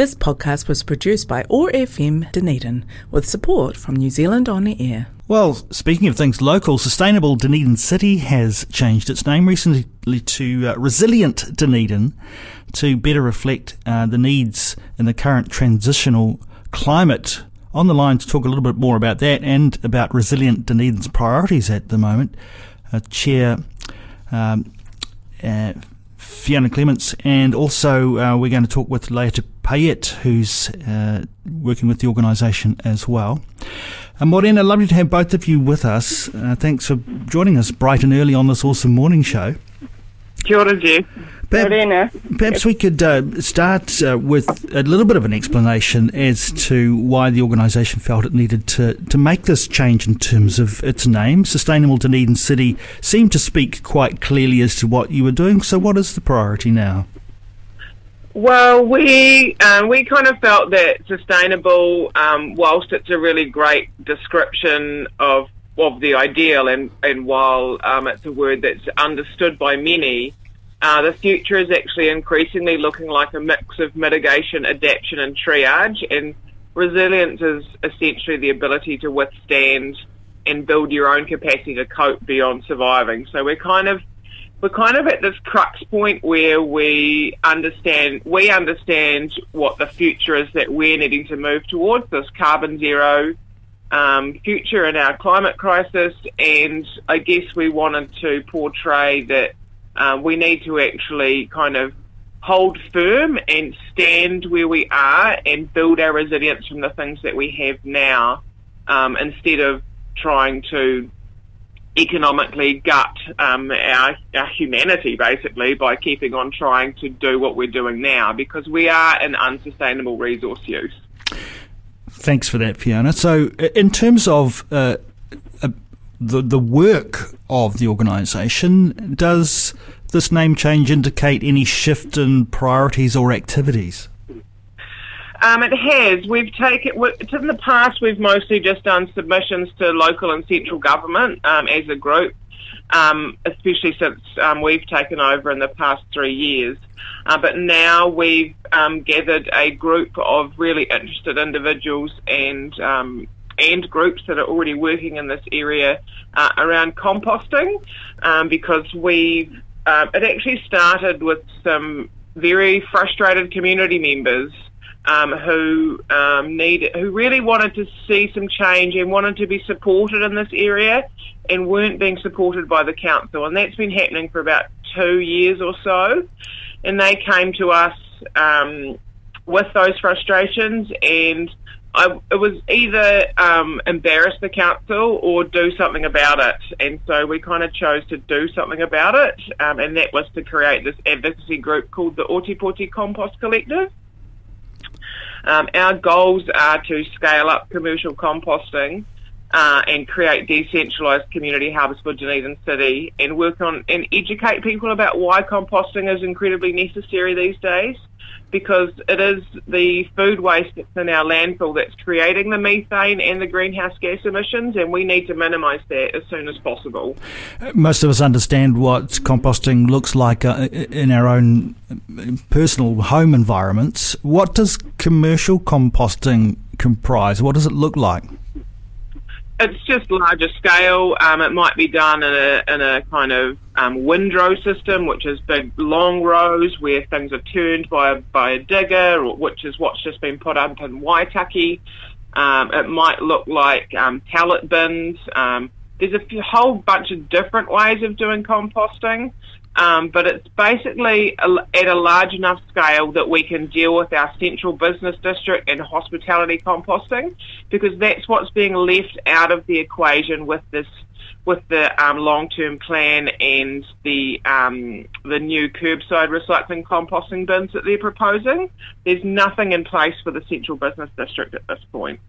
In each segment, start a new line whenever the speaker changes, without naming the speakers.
This podcast was produced by OAR FM Dunedin with support from New Zealand On the Air.
Well, speaking of things local, Sustainable Dunedin City has changed its name recently to uh, Resilient Dunedin to better reflect uh, the needs in the current transitional climate. On the line to talk a little bit more about that and about Resilient Dunedin's priorities at the moment, uh, Chair um, uh, Fiona Clements, and also uh, we're going to talk with Leah Payet, who's uh, working with the organisation as well. And Morena, lovely to have both of you with us. Uh, thanks for joining us bright and early on this OARsome Morning Show.
Kia ora, Jeff.
Perhaps, perhaps we could uh, start uh, with a little bit of an explanation as to why the organisation felt it needed to, to make this change in terms of its name. Sustainable Dunedin City seemed to speak quite clearly as to what you were doing. So, what is the priority now?
Well, we um, we kind of felt that sustainable, um, whilst it's a really great description of of the ideal, and and while um, it's a word that's understood by many, uh, the future is actually increasingly looking like a mix of mitigation, adaptation, and triage. And resilience is essentially the ability to withstand and build your own capacity to cope beyond surviving. So we're kind of we're kind of at this crux point where we understand we understand what the future is that we're needing to move towards this carbon zero um, future in our climate crisis, and I guess we wanted to portray that um, we need to actually kind of hold firm and stand where we are and build our resilience from the things that we have now um, instead of trying to economically gut um, our, our humanity basically by keeping on trying to do what we're doing now because we are an unsustainable resource use.
Thanks for that, Fiona. So, in terms of uh, the the work of the organisation, does this name change indicate any shift in priorities or activities?
Um, it has. We've taken in the past. We've mostly just done submissions to local and central government um, as a group, um, especially since um, we've taken over in the past three years. Uh, but now we've um, gathered a group of really interested individuals and um, and groups that are already working in this area uh, around composting, because we've uh, it actually started with some very frustrated community members um, who um, who really wanted to see some change and wanted to be supported in this area and weren't being supported by the council and that's been happening for about two years or so and they came to us um, with those frustrations and I, it was either um, embarrass the council or do something about it. And so we kind of chose to do something about it. Um, and that was to create this advocacy group called the Otepoti Compost Collective. Um, our goals are to scale up commercial composting uh, and create decentralised community hubs for Dunedin City and work on and educate people about why composting is incredibly necessary these days because it is the food waste that's in our landfill that's creating the methane and the greenhouse gas emissions, and we need to minimise that as soon as possible.
Most of us understand what composting looks like uh, in our own personal home environments. What does commercial composting comprise? What does it look like?
It's just larger scale. Um, it might be done in a, in a kind of um, windrow system, which is big long rows where things are turned by a, by a digger, or, which is what's just been put up in Waitaki. Um, it might look like um, pallet bins. Um, there's a few, whole bunch of different ways of doing composting. Um, but it's basically a, at a large enough scale that we can deal with our central business district and hospitality composting because that's what's being left out of the equation with this with the um, long-term plan and the um, the new curbside recycling composting bins that they're proposing. There's nothing in place for the central business district at this point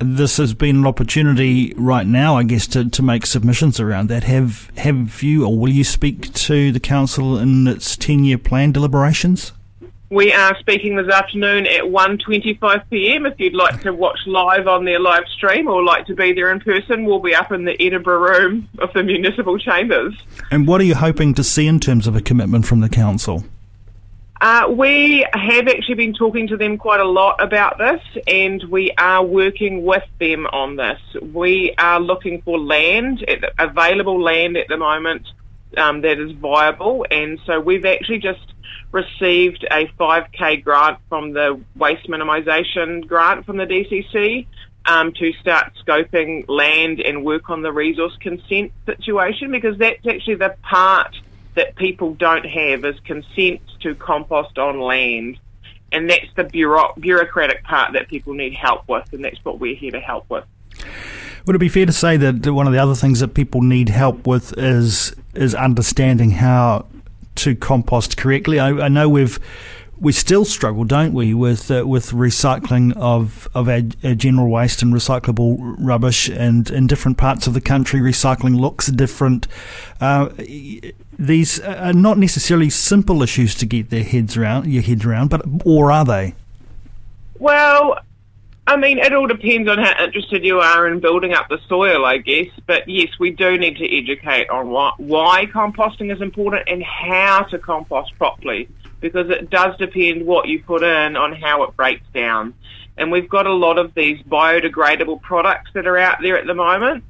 this has been an opportunity right now, I guess, to, to make submissions around that. Have have you or will you speak to the council in its ten year plan deliberations?
We are speaking this afternoon at 1.25 pm. If you'd like to watch live on their live stream or like to be there in person, we'll be up in the Edinburgh room of the municipal chambers.
And what are you hoping to see in terms of a commitment from the council?
Uh, we have actually been talking to them quite a lot about this, and we are working with them on this. We are looking for land, available land at the moment um, that is viable, and so we've actually just received a 5k grant from the waste minimisation grant from the DCC um, to start scoping land and work on the resource consent situation because that's actually the part that people don't have is consent to compost on land. And that's the bureau- bureaucratic part that people need help with, and that's what we're here to help with.
Would it be fair to say that one of the other things that people need help with is is understanding how to compost correctly? I, I know we've we still struggle, don't we, with uh, with recycling of of our, our, general waste and recyclable rubbish, and in different parts of the country, recycling looks different. Uh, these are not necessarily simple issues to get their heads around, your head around, but or are they?
Well, I mean, it all depends on how interested you are in building up the soil, I guess. But yes, we do need to educate on what, why composting is important and how to compost properly because it does depend what you put in on how it breaks down. And we've got a lot of these biodegradable products that are out there at the moment,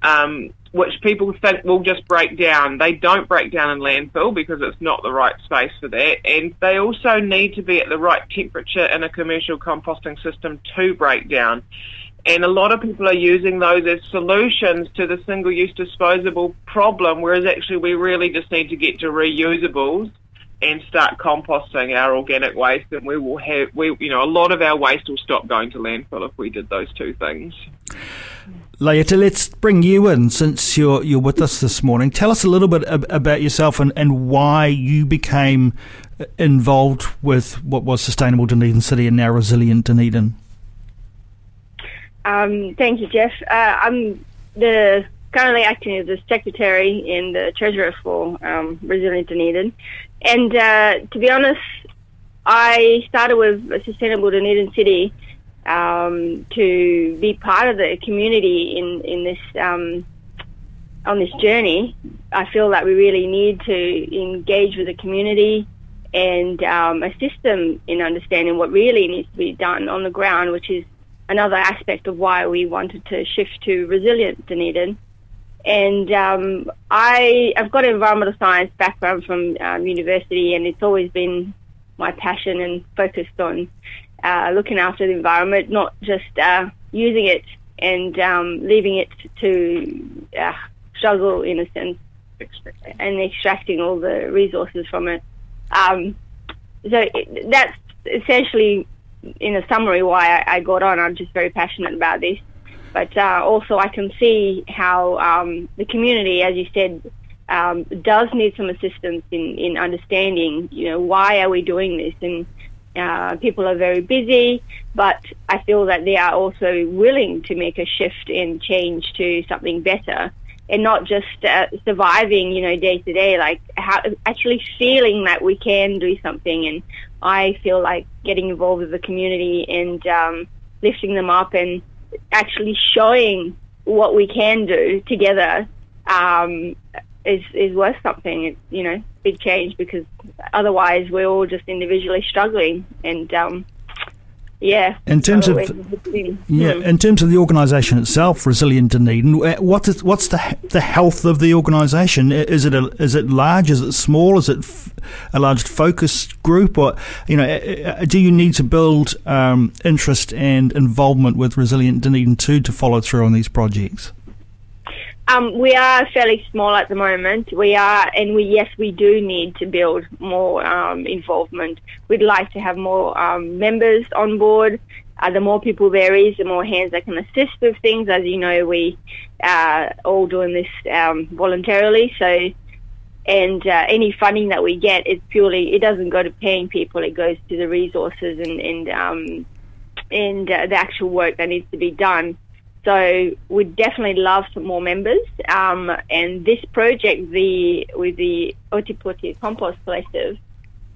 um, which people think will just break down. They don't break down in landfill because it's not the right space for that. And they also need to be at the right temperature in a commercial composting system to break down. And a lot of people are using those as solutions to the single use disposable problem, whereas actually we really just need to get to reusables and start composting our organic waste, and we will have we you know a lot of our waste will stop going to landfill if we did those two things.
Laeta, let's bring you in since you're you're with us this morning. Tell us a little bit ab- about yourself and, and why you became involved with what was Sustainable Dunedin City and now Resilient Dunedin.
Um, thank you, Jeff. Uh, I'm the currently acting as the secretary and the treasurer for um, Resilient Dunedin. And uh, to be honest, I started with Sustainable Dunedin City um, to be part of the community in in this um, on this journey. I feel that we really need to engage with the community and um, assist them in understanding what really needs to be done on the ground, which is another aspect of why we wanted to shift to resilient Dunedin. And um, I, I've got an environmental science background from um, university, and it's always been my passion and focused on uh, looking after the environment, not just uh, using it and um, leaving it to uh, struggle in a sense and extracting all the resources from it. Um, so it, that's essentially, in a summary, why I, I, got on. I'm just very passionate about this. But uh, also, I can see how um, the community, as you said, um, does need some assistance in, in understanding, you know, why are we doing this? And uh, people are very busy, but I feel that they are also willing to make a shift and change to something better and not just uh, surviving, you know, day to day, like how, actually feeling that we can do something. And I feel like getting involved with the community and um, lifting them up and actually showing what we can do together um, is is worth something. It's you know big change because otherwise we're all just individually struggling and. Um, yeah.
In terms of yeah, hmm. in terms of the organisation itself, Resilient Dunedin, uh, what is what's the the health of the organisation? Is it a, is it large? Is it small? Is it f- a large focus group, or you know, uh, uh, do you need to build um, interest and involvement with Resilient Dunedin too to follow through on these projects?
Um, we are fairly small at the moment. We are, and we yes, we do need to build more um, involvement. We'd like to have more um, members on board. Uh, the more people there is, the more hands that can assist with things. As you know, we are uh, all doing this um, voluntarily. So, and uh, any funding that we get, is purely it doesn't go to paying people. It goes to the resources and and um, and uh, the actual work that needs to be done. So we'd definitely love some more members. Um, and this project, the with the Otepoti Compost Collective,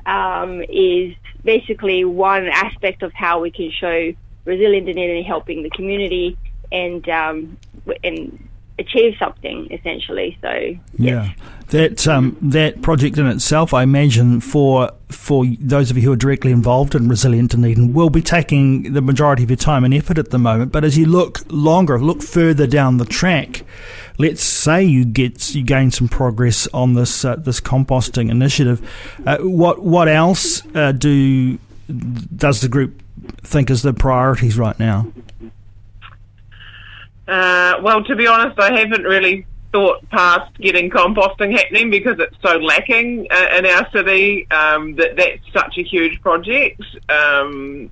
um, is basically one aspect of how we can show resilient and helping the community and um, and achieve something essentially. So
yeah, that um, that project in itself, I imagine for for those of you who are directly involved in Resilient Dunedin, will be taking the majority of your time and effort at the moment. But as you look longer, look further down the track, let's say you get you gain some progress on this uh, this composting initiative. Uh, what what else uh, do does the group think is the priorities right now?
Uh, well, to be honest, I haven't really thought past getting composting happening because it's so lacking uh, in our city. Um, that that's such a huge project. Um,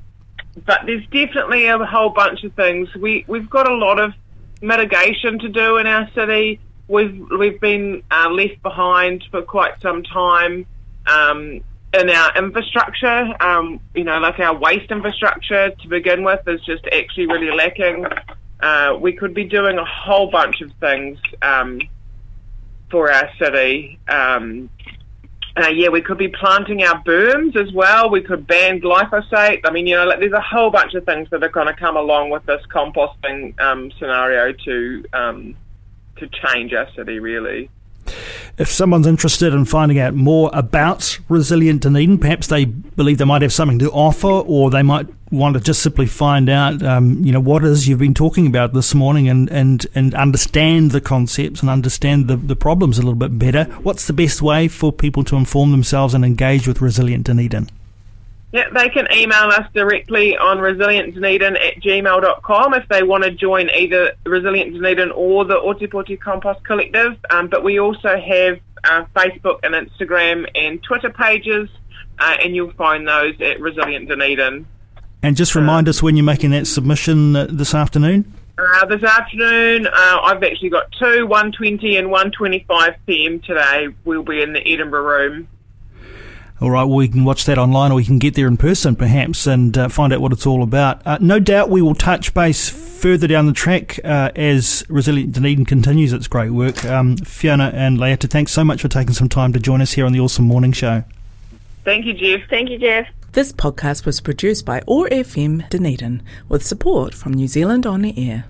but there's definitely a whole bunch of things. We we've got a lot of mitigation to do in our city. We've we've been uh, left behind for quite some time. Um, in our infrastructure, um, you know, like our waste infrastructure to begin with is just actually really lacking. Uh, we could be doing a whole bunch of things um, for our city. Um, uh, yeah, we could be planting our berms as well. We could ban glyphosate. I mean, you know, like, there's a whole bunch of things that are going to come along with this composting um, scenario to um, to change our city, really
if someone's interested in finding out more about Resilient Dunedin, perhaps they believe they might have something to offer, or they might want to just simply find out, um, you know, what is you've been talking about this morning, and and and understand the concepts and understand the the problems a little bit better. What's the best way for people to inform themselves and engage with Resilient Dunedin?
Yeah, they can email us directly on resilientdunedin at gmail.com if they want to join either Resilient Dunedin or the Otepoti Compost Collective. Um, but we also have uh, Facebook and Instagram and Twitter pages, uh, and you'll find those at Resilient Dunedin.
And just remind uh, us when you're making that submission uh, this afternoon.
Uh, this afternoon, uh, I've actually got two, 1.20 and 1.25 p.m. today. We'll be in the Edinburgh room.
All right, well, we can watch that online or we can get there in person perhaps and uh, find out what it's all about. Uh, no doubt we will touch base further down the track uh, as Resilient Dunedin continues its great work. Um, Fiona and Leata, thanks so much for taking some time to join us here on the OARsome Morning Show.
Thank you, Jeff.
Thank you, Jeff.
This podcast was produced by OAR FM Dunedin with support from New Zealand On the Air.